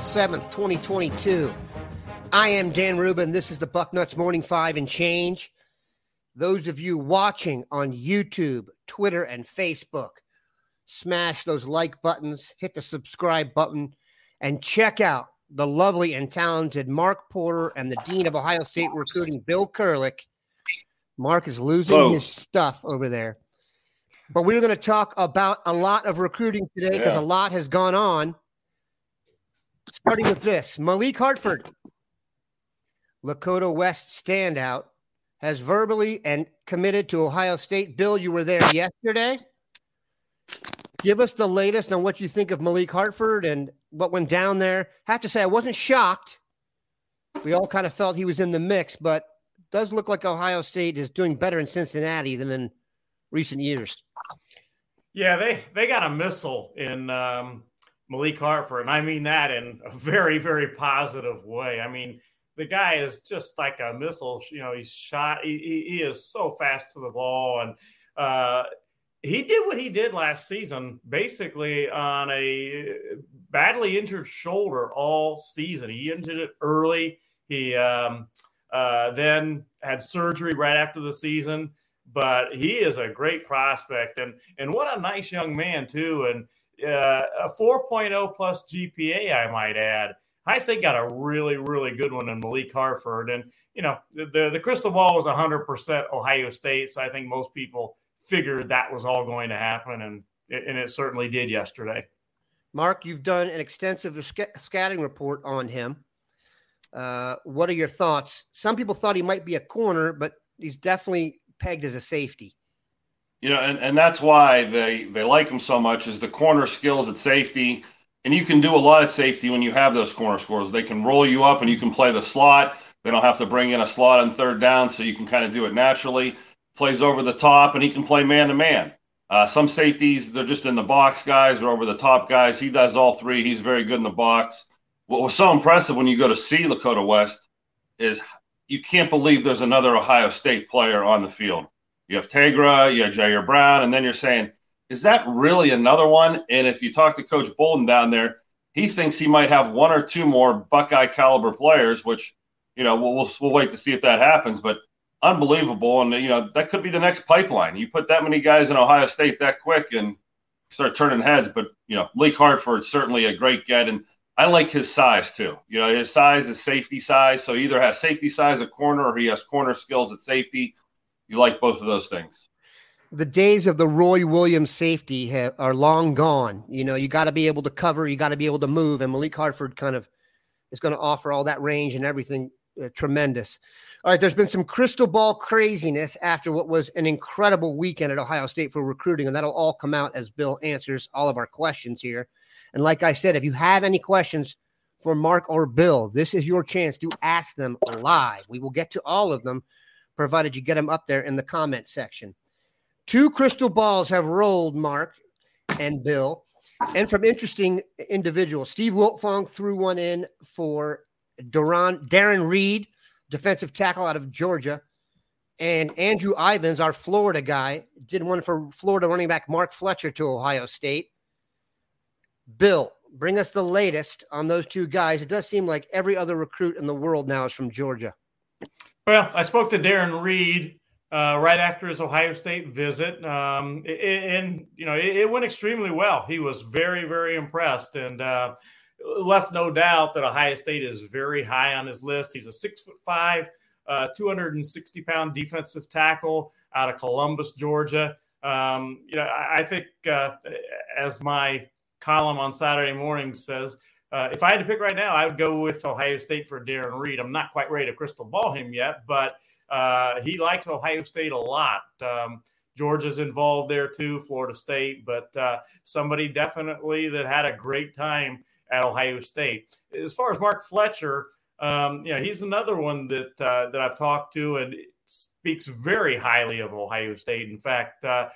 April 7th, 2022. I am Dan Rubin. This is the Bucknuts Morning Five and Change. Those of you watching on YouTube, Twitter, and Facebook, smash those like buttons, hit the subscribe button, and check out the lovely and talented Mark Porter and the Dean of Ohio State Recruiting, Bill Kurelic. Mark is losing Whoa. his stuff over there. But we're going to talk about a lot of recruiting today because Yeah. a lot has gone on. Starting with this Malik Hartford, Lakota West standout, has verbally and committed to Ohio State. Bill, you were there yesterday. Give us the latest on what you think of Malik Hartford and what went down there. Have to say, I wasn't shocked. We all kind of felt he was in the mix, but does look like Ohio State is doing better in Cincinnati than in recent years. Yeah, they they got a missile in um, Malik Hartford, and I mean that in a very very positive way. I mean, the guy is just like a missile. You know, he's shot. He, he, is so fast to the ball, and uh, he did what he did last season, basically on a badly injured shoulder all season. He injured it early. He um, uh, then had surgery right after the season but he is a great prospect and and what a nice young man too and uh, a 4.0 plus GPA I might add. High State got a really really good one in Malik Hartford and you know the the crystal ball was 100% Ohio State so I think most people figured that was all going to happen and and it certainly did yesterday. Mark, you've done an extensive sc- scouting report on him. Uh, what are your thoughts? Some people thought he might be a corner, but he's definitely pegged as a safety. You know, and, and that's why they they like him so much is the corner skills at safety. And you can do a lot at safety when you have those corner scores. They can roll you up and you can play the slot. They don't have to bring in a slot on third down, so you can kind of do it naturally. Plays over the top, and he can play man to man. Some safeties, they're just in the box guys or over the top guys. He does all three. He's very good in the box. What was so impressive when you go to see Lakota West is you can't believe there's another Ohio State player on the field. You have Tegra, you have Jyaire Brown, and then you're saying, is that really another one? And if you talk to Coach Bolden down there, he thinks he might have one or two more Buckeye caliber players, which, you know, we'll, we'll, we'll wait to see if that happens. But unbelievable. And, you know, that could be the next pipeline. You put that many guys in Ohio State that quick and start turning heads. But, you know, Leak Hartford's certainly a great get. And I like his size too. You know, his size is safety size. So he either has safety size at corner or he has corner skills at safety. You like both of those things. The days of the Roy Williams safety have, are long gone. You know, you got to be able to cover, you got to be able to move, and Malik Hartford kind of is going to offer all that range and everything uh, tremendous. All right, there's been some crystal ball craziness after what was an incredible weekend at Ohio State for recruiting, and that'll all come out as Bill answers all of our questions here. And like I said, if you have any questions for Mark or Bill, this is your chance to ask them live. We will get to all of them, provided you get them up there in the comment section. Two crystal balls have rolled, Mark and Bill, and from interesting individuals. Steve Wiltfong threw one in for Duran, Darren Reed, defensive tackle out of Georgia. And Andrew Ivins, our Florida guy, did one for Florida running back Mark Fletcher to Ohio State. Bill, bring us the latest on those two guys. It does seem like every other recruit in the world now is from Georgia. Well, I spoke to Darren Reed uh, right after his Ohio State visit, um, and you know it, it, went extremely well. He was very, very impressed, and uh, left no doubt that Ohio State is very high on his list. He's a six foot five, uh, 260 pound defensive tackle out of Columbus, Georgia. Um, you know, I, I think uh, as my column on Saturday morning says, uh, if I had to pick right now, I would go with Ohio State for Darren Reed. I'm not quite ready to crystal ball him yet, but uh, he likes Ohio State a lot. Um, Georgia's involved there too, Florida State, but uh, somebody definitely that had a great time at Ohio State. As far as Mark Fletcher, um, you know, he's another one that uh, that I've talked to and speaks very highly of Ohio State. In fact, uh,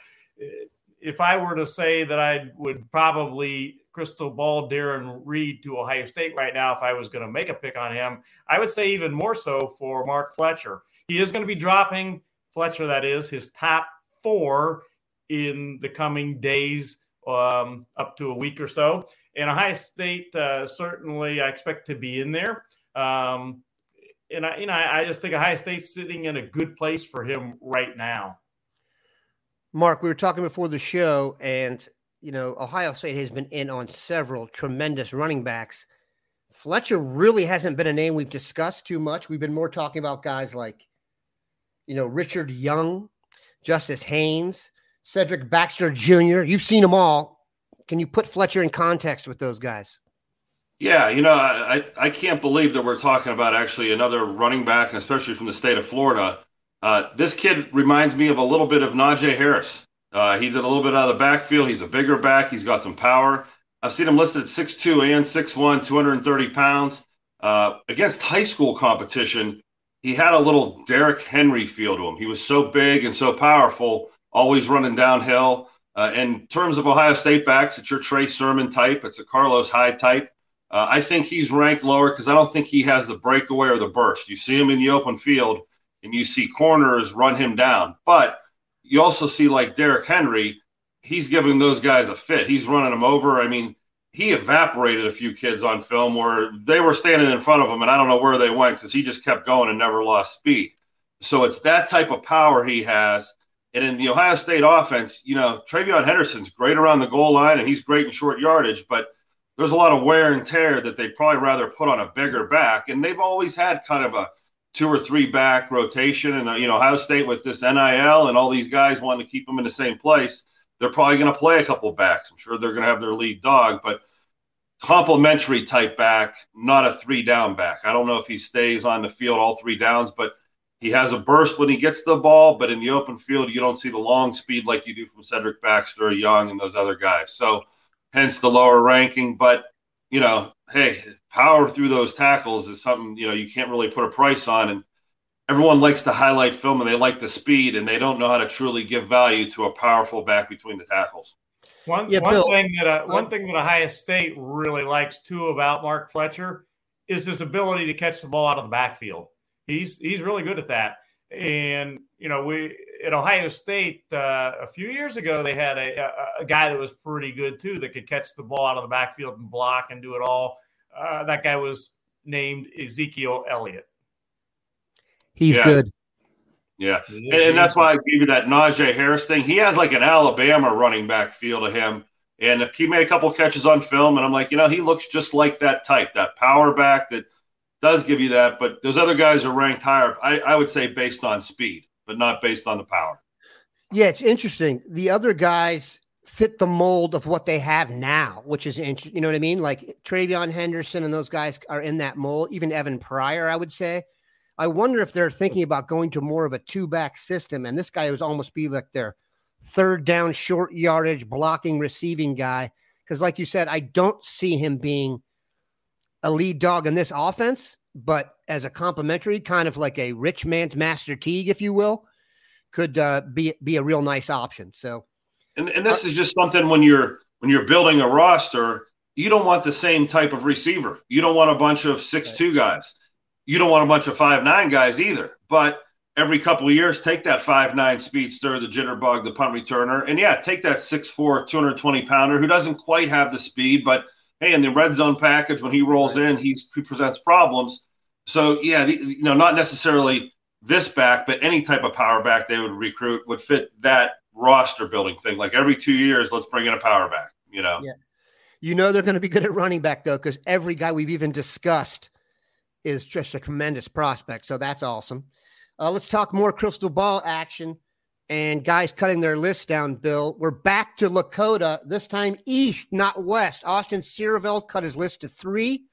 if I were to say that I would probably crystal ball Darren Reed to Ohio State right now, if I was going to make a pick on him, I would say even more so for Mark Fletcher. He is going to be dropping Fletcher, that is his top four in the coming days, um, up to a week or so. And Ohio State uh, certainly I expect to be in there. Um, and I, you know, I just think Ohio State's sitting in a good place for him right now. Mark, we were talking before the show, and you know, Ohio State has been in on several tremendous running backs. Fletcher really hasn't been a name we've discussed too much. We've been more talking about guys like, you know, Richard Young, Justice Haynes, Cedric Baxter Jr. You've seen them all. Can you put Fletcher in context with those guys? Yeah, you know, I, I can't believe that we're talking about actually another running back, and especially from the state of Florida. Uh, this kid reminds me of a little bit of Najee Harris. Uh, he did a little bit out of the backfield. He's a bigger back. He's got some power. I've seen him listed at 6'2 and 6'1, 230 pounds. Uh, against high school competition, he had a little Derrick Henry feel to him. He was so big and so powerful, always running downhill. Uh, in terms of Ohio State backs, it's your Trey Sermon type. It's a Carlos Hyde type. Uh, I think he's ranked lower because I don't think he has the breakaway or the burst. You see him in the open field, and you see corners run him down. But you also see like Derrick Henry, he's giving those guys a fit. He's running them over. I mean, he evaporated a few kids on film where they were standing in front of him, and I don't know where they went because he just kept going and never lost speed. So it's that type of power he has. And in the Ohio State offense, you know, TreVeyon Henderson's great around the goal line and he's great in short yardage, but there's a lot of wear and tear that they'd probably rather put on a bigger back. And they've always had kind of a two or three back rotation. And, uh, you know, Ohio State with this NIL and all these guys wanting to keep them in the same place, they're probably going to play a couple backs. I'm sure they're going to have their lead dog, but complementary type back, not a three down back. I don't know if he stays on the field all three downs, but he has a burst when he gets the ball, but in the open field, you don't see the long speed like you do from Cedric Baxter, Young, and those other guys. So, hence the lower ranking. But, you know, hey, power through those tackles is something, you know, you can't really put a price on. And everyone likes to highlight film and they like the speed and they don't know how to truly give value to a powerful back between the tackles. One, yeah, one thing that uh, one thing that Ohio State really likes too about Mark Fletcher is his ability to catch the ball out of the backfield he's he's really good at that. And you know, we at Ohio State uh, a few years ago they had a, a, a, guy that was pretty good too that could catch the ball out of the backfield and block and do it all. Uh, that guy was named Ezekiel Elliott. He's yeah. good. Yeah, and, and, that's why I gave you that Najee Harris thing. He has like an Alabama running back feel to him, and he made a couple catches on film, and I'm like, you know, he looks just like that type, that power back that does give you that, but those other guys are ranked higher. I, I would say based on speed, but not based on the power. Yeah, it's interesting. The other guys fit the mold of what they have now, which is interesting. You know what I mean? Like TreVeyon Henderson and those guys are in that mold. Even Evan Pryor, I would say. I wonder if they're thinking about going to more of a two back system, and this guy would almost be like their third down, short yardage, blocking, receiving guy. Because, like you said, I don't see him being a lead dog in this offense, but as a complimentary, kind of like a rich man's Master Teague, if you will, could uh, be be a real nice option. So, and, and this uh, is just something when you're when you're building a roster, you don't want the same type of receiver. You don't want a bunch of six two guys. you don't want a bunch of five nine guys either. But every couple of years, take that five nine speedster, the jitterbug, the punt returner, and yeah, take that 6'4", 220 pounder who doesn't quite have the speed, but hey, in the red zone package when he rolls in, he's, he presents problems. So yeah, the, you know, not necessarily this back, but any type of power back they would recruit would fit that roster building thing. Like every two years, let's bring in a power back. You know. Yeah. You know they're going to be good at running back though, because every guy we've even discussed is just a tremendous prospect. So that's awesome. Uh, let's talk more crystal ball action and guys cutting their list down. Bill, we're back to Lakota this time east, not west. Austin Siereveld cut his list to three.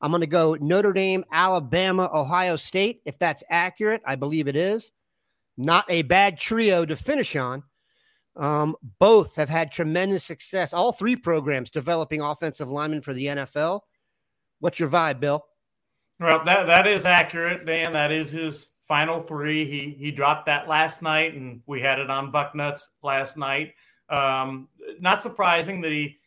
I'm going to go Notre Dame, Alabama, Ohio State. If that's accurate, I believe it is. Not a bad trio to finish on. Um, both have had tremendous success. All three programs developing offensive linemen for the NFL. What's your vibe, Bill? Well, that that is accurate, Dan. That is his final three. He he dropped that last night, and we had it on Bucknuts last night. Um, not surprising that he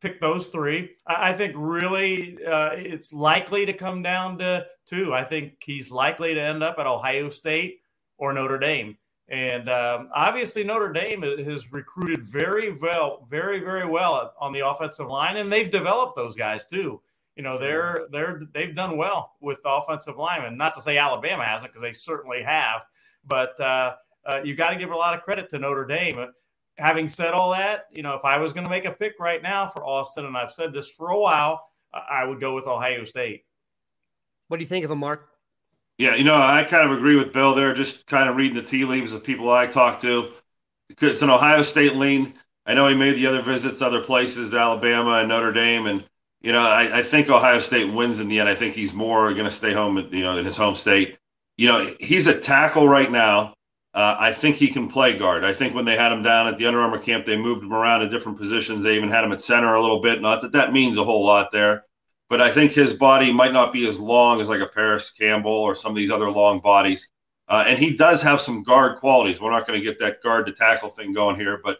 picked those three. I, I think really uh, it's likely to come down to two. I think he's likely to end up at Ohio State or Notre Dame. And um, obviously, Notre Dame has recruited very well, very, very well on the offensive line, and they've developed those guys too. You know, they're they're they've done well with offensive linemen. Not to say Alabama hasn't, because they certainly have. But uh, uh, you got to give a lot of credit to Notre Dame having said all that, you know, if I was going to make a pick right now for Austin, and I've said this for a while, I would go with Ohio State. What do you think of him, Mark? Yeah, you know, I kind of agree with Bill there. Just kind of reading the tea leaves of people I talk to. It's an Ohio State lean. I know he made the other visits other places, Alabama and Notre Dame, and you know, I, I think Ohio State wins in the end. I think he's more going to stay home, you know, in his home state. You know, he's a tackle right now uh, I think he can play guard. I think when they had him down at the Under Armour camp, they moved him around in different positions. They even had him at center a little bit. Not that that means a whole lot there, but I think his body might not be as long as like a Parris Campbell or some of these other long bodies. Uh, and he does have some guard qualities. We're not going to get that guard to tackle thing going here, but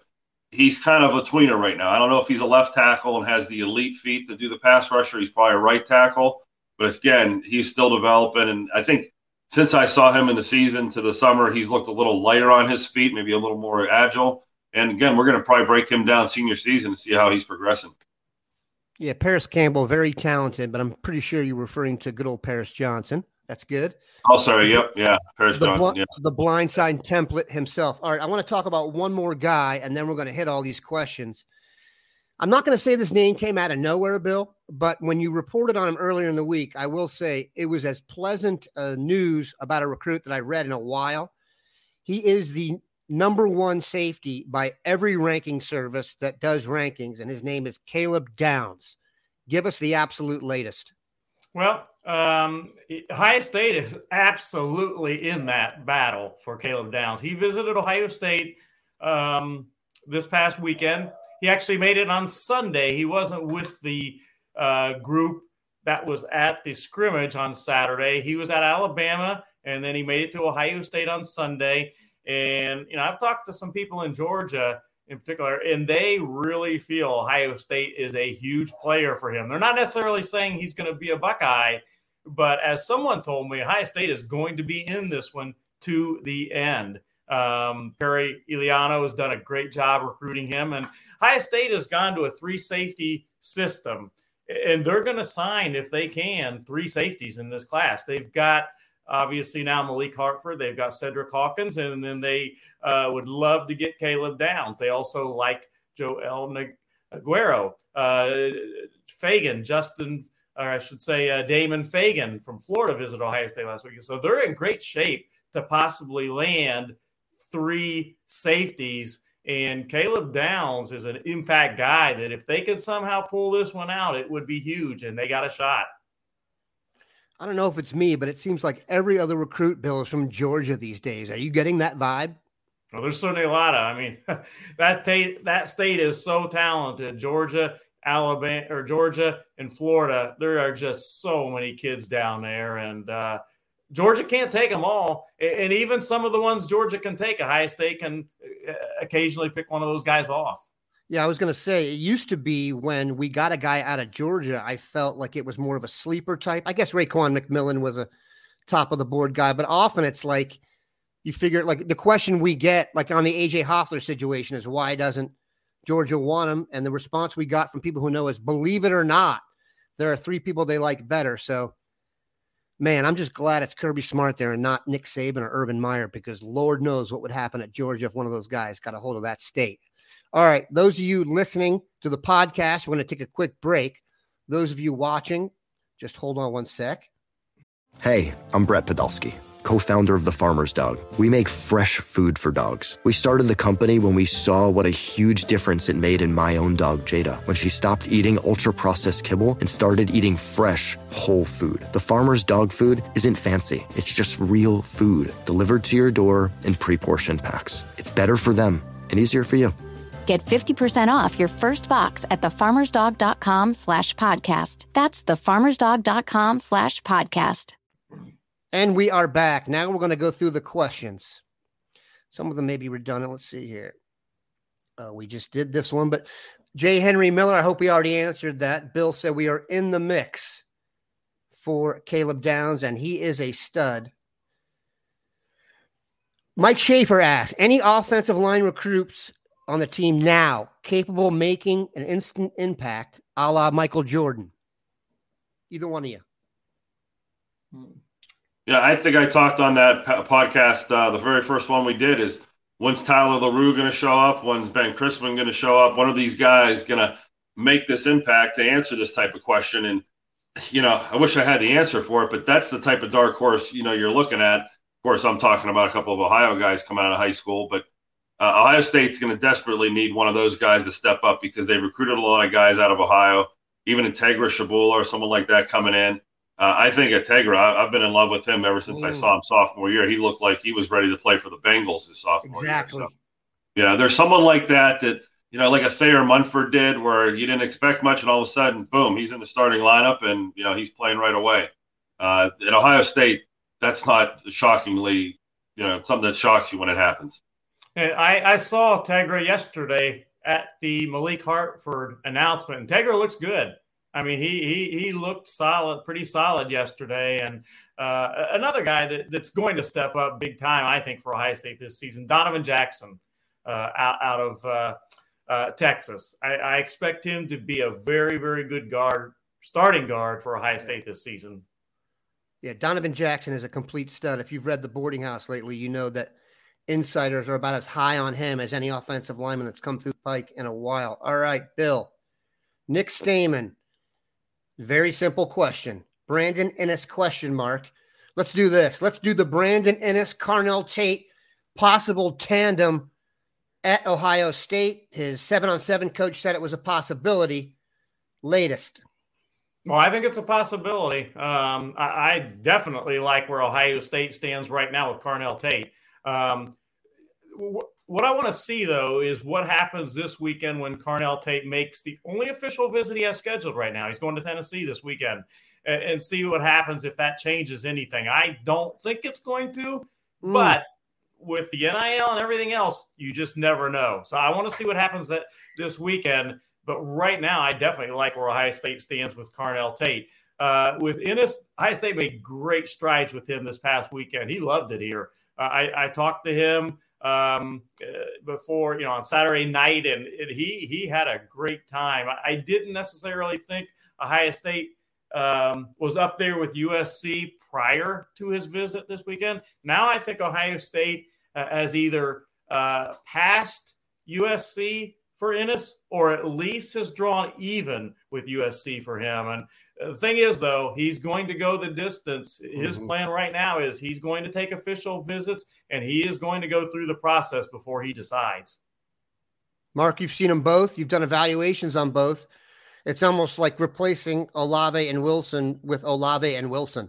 he's kind of a tweener right now. I don't know if he's a left tackle and has the elite feet to do the pass rusher. He's probably a right tackle, but again, he's still developing. And I think since I saw him in the season to the summer, he's looked a little lighter on his feet, maybe a little more agile. And again, we're going to probably break him down senior season to see how he's progressing. Yeah, Parris Campbell, very talented, but I'm pretty sure you're referring to good old Paris Johnson. That's good. Oh, sorry. Yep. Yeah. Paris the Johnson. Bl- yeah. The blindside template himself. All right. I want to talk about one more guy, and then we're going to hit all these questions. I'm not going to say this name came out of nowhere, Bill, but when you reported on him earlier in the week, I will say it was as pleasant uh, news about a recruit that I read in a while. He is the number one safety by every ranking service that does rankings, and his name is Caleb Downs. Give us the absolute latest. Well, um, Ohio State is absolutely in that battle for Caleb Downs. He visited Ohio State um, this past weekend he actually made it on Sunday. He wasn't with the uh, group that was at the scrimmage on Saturday. He was at Alabama, and then he made it to Ohio State on Sunday. And you know, I've talked to some people in Georgia in particular, and they really feel Ohio State is a huge player for him. They're not necessarily saying he's going to be a Buckeye, but as someone told me, Ohio State is going to be in this one to the end. Um, Perry Eliano has done a great job recruiting him, and Ohio State has gone to a three safety system, and they're going to sign if they can three safeties in this class. They've got obviously now Malik Hartford, they've got Cedric Hawkins, and then they uh, would love to get Caleb Downs. They also like Joenel Aguero, uh, Fagan, Justin, or I should say uh, Damon Fagan from Florida visited Ohio State last week. So they're in great shape to possibly land three safeties and Caleb Downs is an impact guy that if they could somehow pull this one out, it would be huge, and they got a shot. I don't know if it's me, but it seems like every other recruit bill is from Georgia these days. Are you getting that vibe? Well, there's certainly a lot of. I mean, that state that state is so talented. Georgia, Alabama, or Georgia and Florida. There are just so many kids down there, and uh, Georgia can't take them all, and even some of the ones Georgia can take, Ohio State can uh, occasionally pick one of those guys off. Yeah, I was going to say it used to be when we got a guy out of Georgia, I felt like it was more of a sleeper type. I guess Raekwon McMillan was a top of the board guy, but often it's like you figure like the question we get, like on the AJ Hoffler situation, is why doesn't Georgia want him? And the response we got from people who know is believe it or not, there are three people they like better. So, man, I'm just glad it's Kirby Smart there and not Nick Saban or Urban Meyer because Lord knows what would happen at Georgia if one of those guys got a hold of that state. All right, those of you listening to the podcast, we're going to take a quick break. Those of you watching, just hold on one sec. Hey, I'm Brett Podolsky, co founder of The Farmer's Dog. We make fresh food for dogs. We started the company when we saw what a huge difference it made in my own dog, Jada, when she stopped eating ultra processed kibble and started eating fresh, whole food. The Farmer's Dog food isn't fancy, it's just real food delivered to your door in pre portioned packs. It's better for them and easier for you. Get 50% off your first box at thefarmersdog.com slash podcast. That's thefarmersdog.com slash podcast. And we are back. Now we're going to go through the questions. Some of them may be redundant. Let's see here. Uh, we just did this one, but J. Henry Miller, I hope we already answered that. Bill said we are in the mix for Caleb Downs, and he is a stud. Mike Schaefer asks Any offensive line recruits on the team now capable making an instant impact a la Michael Jordan? Either one of you. Yeah, I think I talked on that podcast. Uh, the very first one we did is when's Tyler Larue going to show up? When's Ben Christman going to show up? One of these guys going to make this impact to answer this type of question? And, you know, I wish I had the answer for it, but that's the type of dark horse, you know, you're looking at. Of course, I'm talking about a couple of Ohio guys coming out of high school, but uh, Ohio State's going to desperately need one of those guys to step up because they've recruited a lot of guys out of Ohio, even Integra Tshabola or someone like that coming in. Uh, I think Integra, I, have been in love with him ever since mm. I saw him sophomore year. He looked like he was ready to play for the Bengals his sophomore exactly. year. Exactly. So, yeah, there's someone like that that, you know, like a Thayer Munford did where you didn't expect much and all of a sudden, boom, he's in the starting lineup and, you know, he's playing right away. Uh, at Ohio State, that's not shockingly, you know, something that shocks you when it happens. And I, I saw Tegra yesterday at the Malik Hartford announcement. And Tegra looks good. I mean, he he he looked solid, pretty solid yesterday. And uh, another guy that, that's going to step up big time, I think, for Ohio State this season, Donovan Jackson, uh, out, out of uh, uh Texas. I, I, expect him to be a very, very good guard, starting guard for Ohio State this season. Yeah, Donovan Jackson is a complete stud. If you've read the Boarding House lately, you know that insiders are about as high on him as any offensive lineman that's come through pike in a while. All right, Bill. Nick Stamen. Very simple question. Brandon Inniss question mark. Let's do this. Let's do the Brandon Inniss Carnell Tate possible tandem at Ohio State. His seven on seven coach said it was a possibility. Latest. Well, I think it's a possibility. Um, I, I, definitely like where Ohio State stands right now with Carnell Tate. Um, what I want to see though is what happens this weekend when Carnell Tate makes the only official visit he has scheduled right now. He's going to Tennessee this weekend and, and see what happens if that changes anything. I don't think it's going to, mm. but with the NIL and everything else, you just never know. So I want to see what happens that this weekend. But right now, I definitely like where Ohio State stands with Carnell Tate. Uh, with Inniss, Ohio State made great strides with him this past weekend. He loved it here. Uh, I, I, talked to him um, uh, before, you know, on Saturday night, and it, he he had a great time. I, I didn't necessarily think Ohio State um, was up there with USC prior to his visit this weekend. Now I think Ohio State uh, has either uh, passed USC for Inniss or at least has drawn even with USC for him. And the thing is, though, he's going to go the distance. His mm-hmm. plan right now is he's going to take official visits and he is going to go through the process before he decides. Mark, you've seen them both. You've done evaluations on both. It's almost like replacing Olave and Wilson with Olave and Wilson.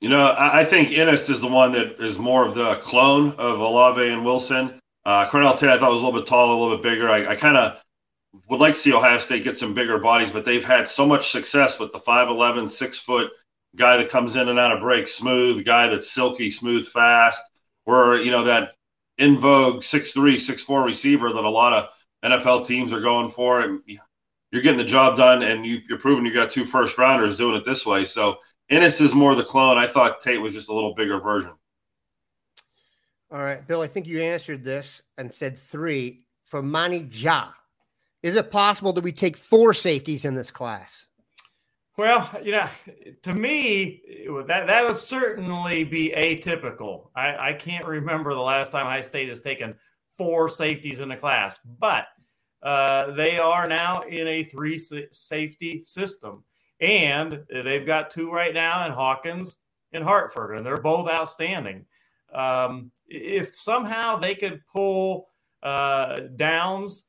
You know, I think Inniss is the one that is more of the clone of Olave and Wilson. Uh, Carnell Tate, I thought was a little bit taller, a little bit bigger. I, I kind of would like to see Ohio State get some bigger bodies, but they've had so much success with the 5'11, six foot guy that comes in and out of break smooth, guy that's silky, smooth, fast, or, you know, that in vogue 6'3, 6'4 receiver that a lot of NFL teams are going for it. You're getting the job done, and you, are proving you got two first rounders doing it this way. So Inniss is more the clone. I thought Tate was just a little bigger version. All right, Bill, I think you answered this and said three from Mani Ja. Is it possible that we take four safeties in this class? Well, you know, to me, that that would certainly be atypical. I, I can't remember the last time High State has taken four safeties in a class, but uh, they are now in a three safety system, and they've got two right now in Hawkins and Hartford, and they're both outstanding. Um, if somehow they could pull uh, Downs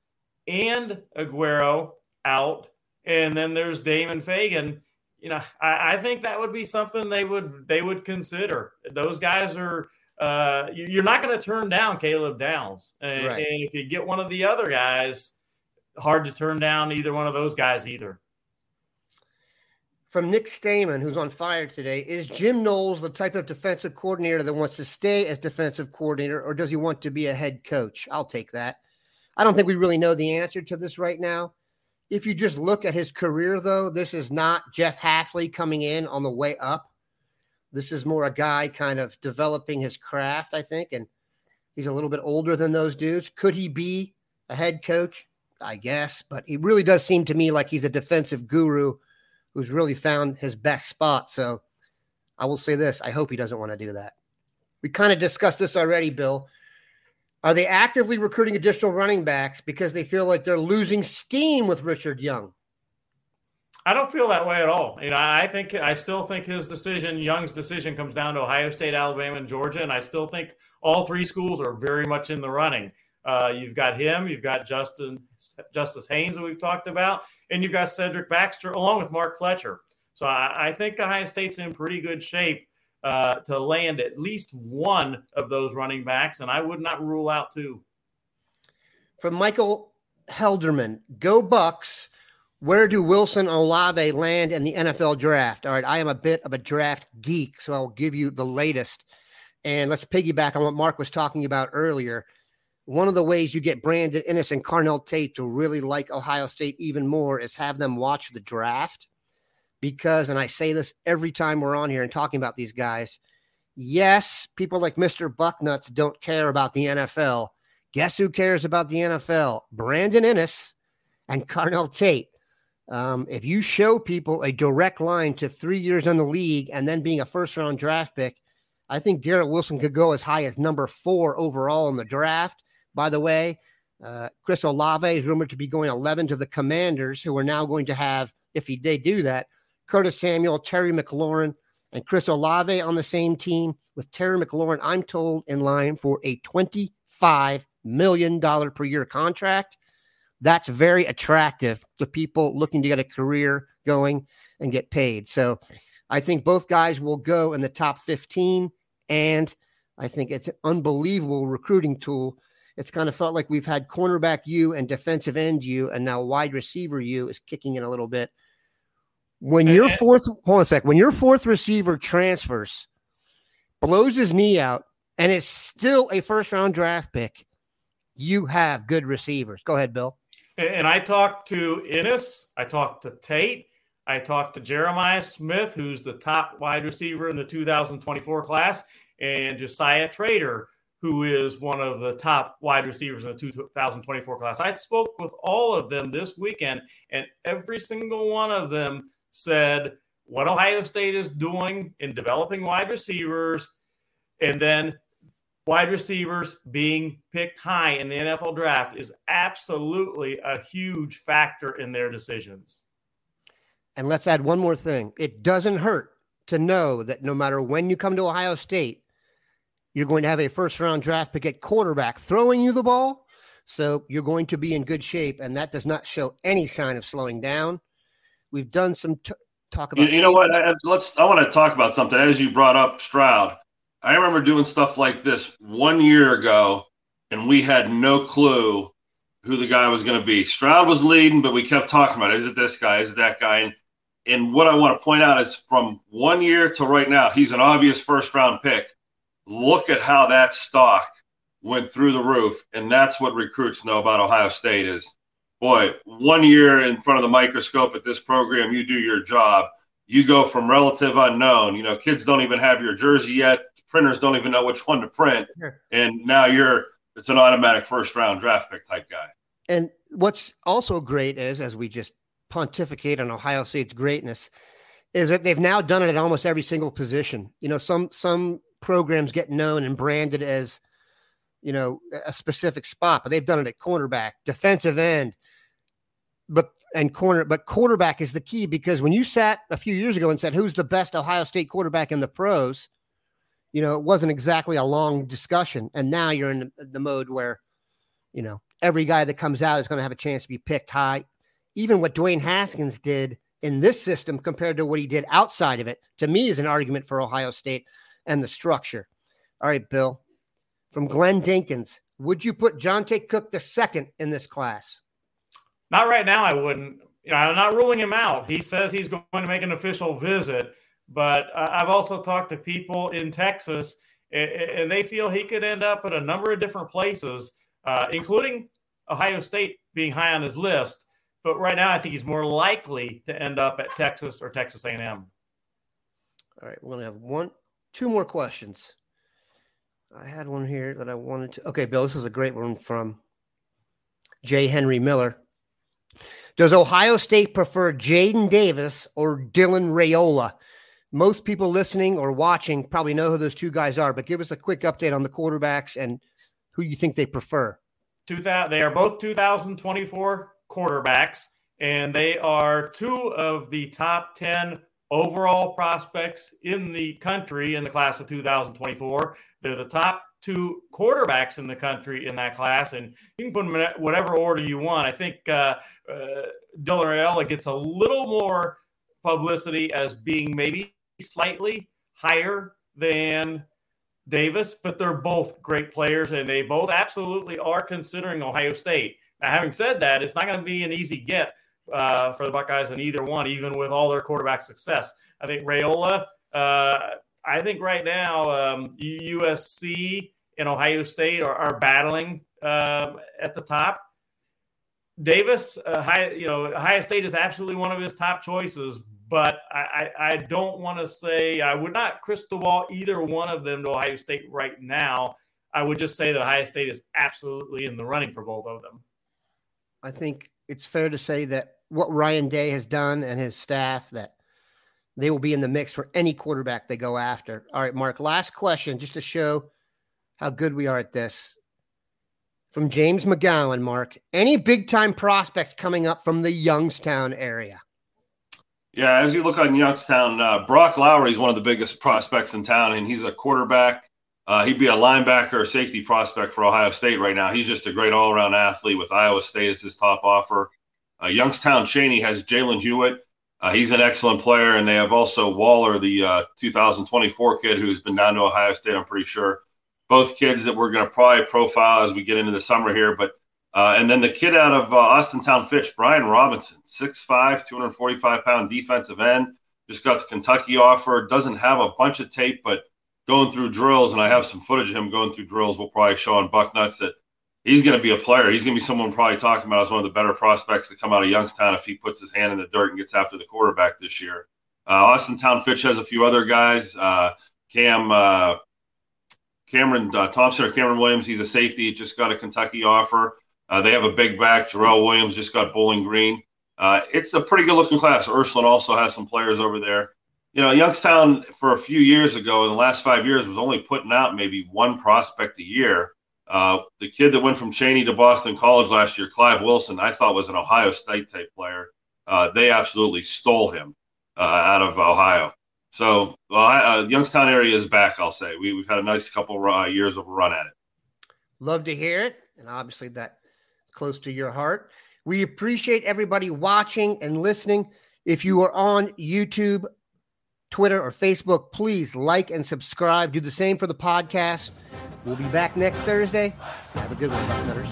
and Aguero out, and then there's Damon Fagan. You know, I, I, think that would be something they would they would consider. Those guys are. Uh, you're not going to turn down Caleb Downs, and, right. and if you get one of the other guys, hard to turn down either one of those guys either from Nick Stamen, who's on fire today. Is Jim Knowles the type of defensive coordinator that wants to stay as defensive coordinator, or does he want to be a head coach? I'll take that. I don't think we really know the answer to this right now. If you just look at his career, though, this is not Jeff Hafley coming in on the way up. This is more a guy kind of developing his craft, I think, and he's a little bit older than those dudes. Could he be a head coach? I guess, but he really does seem to me like he's a defensive guru who's really found his best spot. So I will say this I hope he doesn't want to do that. We kind of discussed this already, Bill. Are they actively recruiting additional running backs because they feel like they're losing steam with Richard Young? I don't feel that way at all. You know, I think I still think his decision, Young's decision, comes down to Ohio State, Alabama, and Georgia, and I still think all three schools are very much in the running. Uh, you've got him, you've got Justin Justice Haynes that we've talked about, and you've got Cedric Baxter along with Mark Fletcher. So I, I think Ohio State's in pretty good shape uh, to land at least one of those running backs, and I would not rule out two. From Michael Helderman, go Bucks. Where do Wilson Olave land in the NFL draft? All right, I am a bit of a draft geek, so I'll give you the latest. And let's piggyback on what Mark was talking about earlier one of the ways you get Brandon Inniss and Carnell Tate to really like Ohio State even more is have them watch the draft. Because, and I say this every time we're on here and talking about these guys, yes, people like Mr. Bucknuts don't care about the NFL. Guess who cares about the NFL? Brandon Inniss and Carnell Tate. Um, if you show people a direct line to three years in the league and then being a first round draft pick, I think Garrett Wilson could go as high as number four overall in the draft. By the way, uh, Chris Olave is rumored to be going 11 to the Commanders, who are now going to have, if he, they do that, Curtis Samuel, Terry McLaurin, and Chris Olave on the same team with Terry McLaurin, I'm told, in line for a $25 million per year contract. That's very attractive to people looking to get a career going and get paid. So I think both guys will go in the top 15. And I think it's an unbelievable recruiting tool it's kind of felt like we've had cornerback you and defensive end you, and now wide receiver you is kicking in a little bit. When your fourth, hold on a sec, when your fourth receiver transfers, blows his knee out, and it's still a first round draft pick, you have good receivers. Go ahead, Bill. And I talked to Inniss, I talked to Tate, I talked to Jeremiah Smith, who's the top wide receiver in the 2024 class, and Josiah Trader, who is one of the top wide receivers in the 2024 class. I spoke with all of them this weekend, and every single one of them said what Ohio State is doing in developing wide receivers, and then wide receivers being picked high in the NFL draft is absolutely a huge factor in their decisions. And let's add one more thing it doesn't hurt to know that no matter when you come to Ohio State, you're going to have a first round draft pick at quarterback throwing you the ball. So you're going to be in good shape. And that does not show any sign of slowing down. We've done some t- talk about. You, you know what? I, let's. I want to talk about something. As you brought up Stroud, I remember doing stuff like this one year ago, and we had no clue who the guy was going to be. Stroud was leading, but we kept talking about is it this guy? Is it that guy? And, and what I want to point out is from one year to right now, he's an obvious first round pick look at how that stock went through the roof, and that's what recruits know about Ohio State is, boy, one year in front of the microscope at this program, you do your job. You go from relative unknown. You know, kids don't even have your jersey yet. Printers don't even know which one to print, and now you're it's an automatic first round draft pick type guy. And what's also great is, as we just pontificate on Ohio State's greatness, is that they've now done it at almost every single position. You know, some some programs get known and branded as, you know, a specific spot, but they've done it at cornerback, defensive end, but and corner, but quarterback is the key because when you sat a few years ago and said who's the best Ohio State quarterback in the pros, you know, it wasn't exactly a long discussion. And now you're in the, mode where, you know, every guy that comes out is going to have a chance to be picked high. Even what Dwayne Haskins did in this system compared to what he did outside of it, to me, is an argument for Ohio State and the structure. All right, Bill, from Glenn Dinkins, would you put Johntay Cook the second in this class? Not right now. I wouldn't. You know, I'm not ruling him out. He says he's going to make an official visit, but uh, I've also talked to people in Texas, and, and, they feel he could end up at a number of different places, uh, including Ohio State being high on his list. But right now, I think he's more likely to end up at Texas or Texas A&M. All right, we're gonna have one, two more questions. I had one here that I wanted to. Okay, Bill, this is a great one from J. Henry Miller. Does Ohio State prefer Jadyn Davis or Dylan Raiola? Most people listening or watching probably know who those two guys are, but give us a quick update on the quarterbacks and who you think they prefer. Two thousand, they are both 2024 quarterbacks, and they are two of the top 10 overall prospects in the country in the class of 2024. They're the top two quarterbacks in the country in that class, and you can put them in whatever order you want. I think uh, uh, Raiola gets a little more publicity as being maybe slightly higher than Davis, but they're both great players, and they both absolutely are considering Ohio State. Now, having said that, it's not going to be an easy get uh, for the Buckeyes in either one, even with all their quarterback success. I think Raiola, uh, I think right now um, USC and Ohio State are, are battling uh, at the top. Davis, uh, high, you know, Ohio State is absolutely one of his top choices, but I, I, I don't want to say I would not crystal ball either one of them to Ohio State right now. I would just say that Ohio State is absolutely in the running for both of them. I think it's fair to say that what Ryan Day has done and his staff that they will be in the mix for any quarterback they go after. All right, Mark, last question just to show how good we are at this. From James McGowan, Mark, any big time prospects coming up from the Youngstown area? Yeah, as you look on Youngstown, uh, Brock Lowry is one of the biggest prospects in town, and he's a quarterback uh, he'd be a linebacker or safety prospect for Ohio State right now. He's just a great all around athlete with Iowa State as his top offer. Uh, Youngstown Chaney has Jalen Hewitt. Uh, he's an excellent player, and they have also Waller, the uh, 2024 kid who's been down to Ohio State. I'm pretty sure both kids that we're going to probably profile as we get into the summer here. But uh, and then the kid out of uh, Austintown Fitch, Brian Robinson, 6'5", 245 pound defensive end, just got the Kentucky offer. Doesn't have a bunch of tape, but going through drills, and I have some footage of him going through drills. We'll probably show on Bucknuts that he's going to be a player. He's going to be someone probably talking about as one of the better prospects to come out of Youngstown if he puts his hand in the dirt and gets after the quarterback this year. Uh, Austintown Fitch has a few other guys. Uh, Cam uh, Cameron uh, Thompson or Cameron Williams, he's a safety. Just got a Kentucky offer. Uh, they have a big back. Jarrell Williams just got Bowling Green. Uh, it's a pretty good looking class. Ursuline also has some players over there you know, Youngstown for a few years ago, in the last five years, was only putting out maybe one prospect a year. Uh, the kid that went from Chaney to Boston College last year, Clive Wilson, I thought was an Ohio State type player. Uh, they absolutely stole him uh, out of Ohio. So, uh, Youngstown area is back. I'll say we, have had a nice couple uh, years of run at it. Love to hear it, and obviously that's close to your heart. We appreciate everybody watching and listening. If you are on YouTube, Twitter, or Facebook, please like and subscribe. Do the same for the podcast. We'll be back next Thursday. Have a good one, Bucknutters.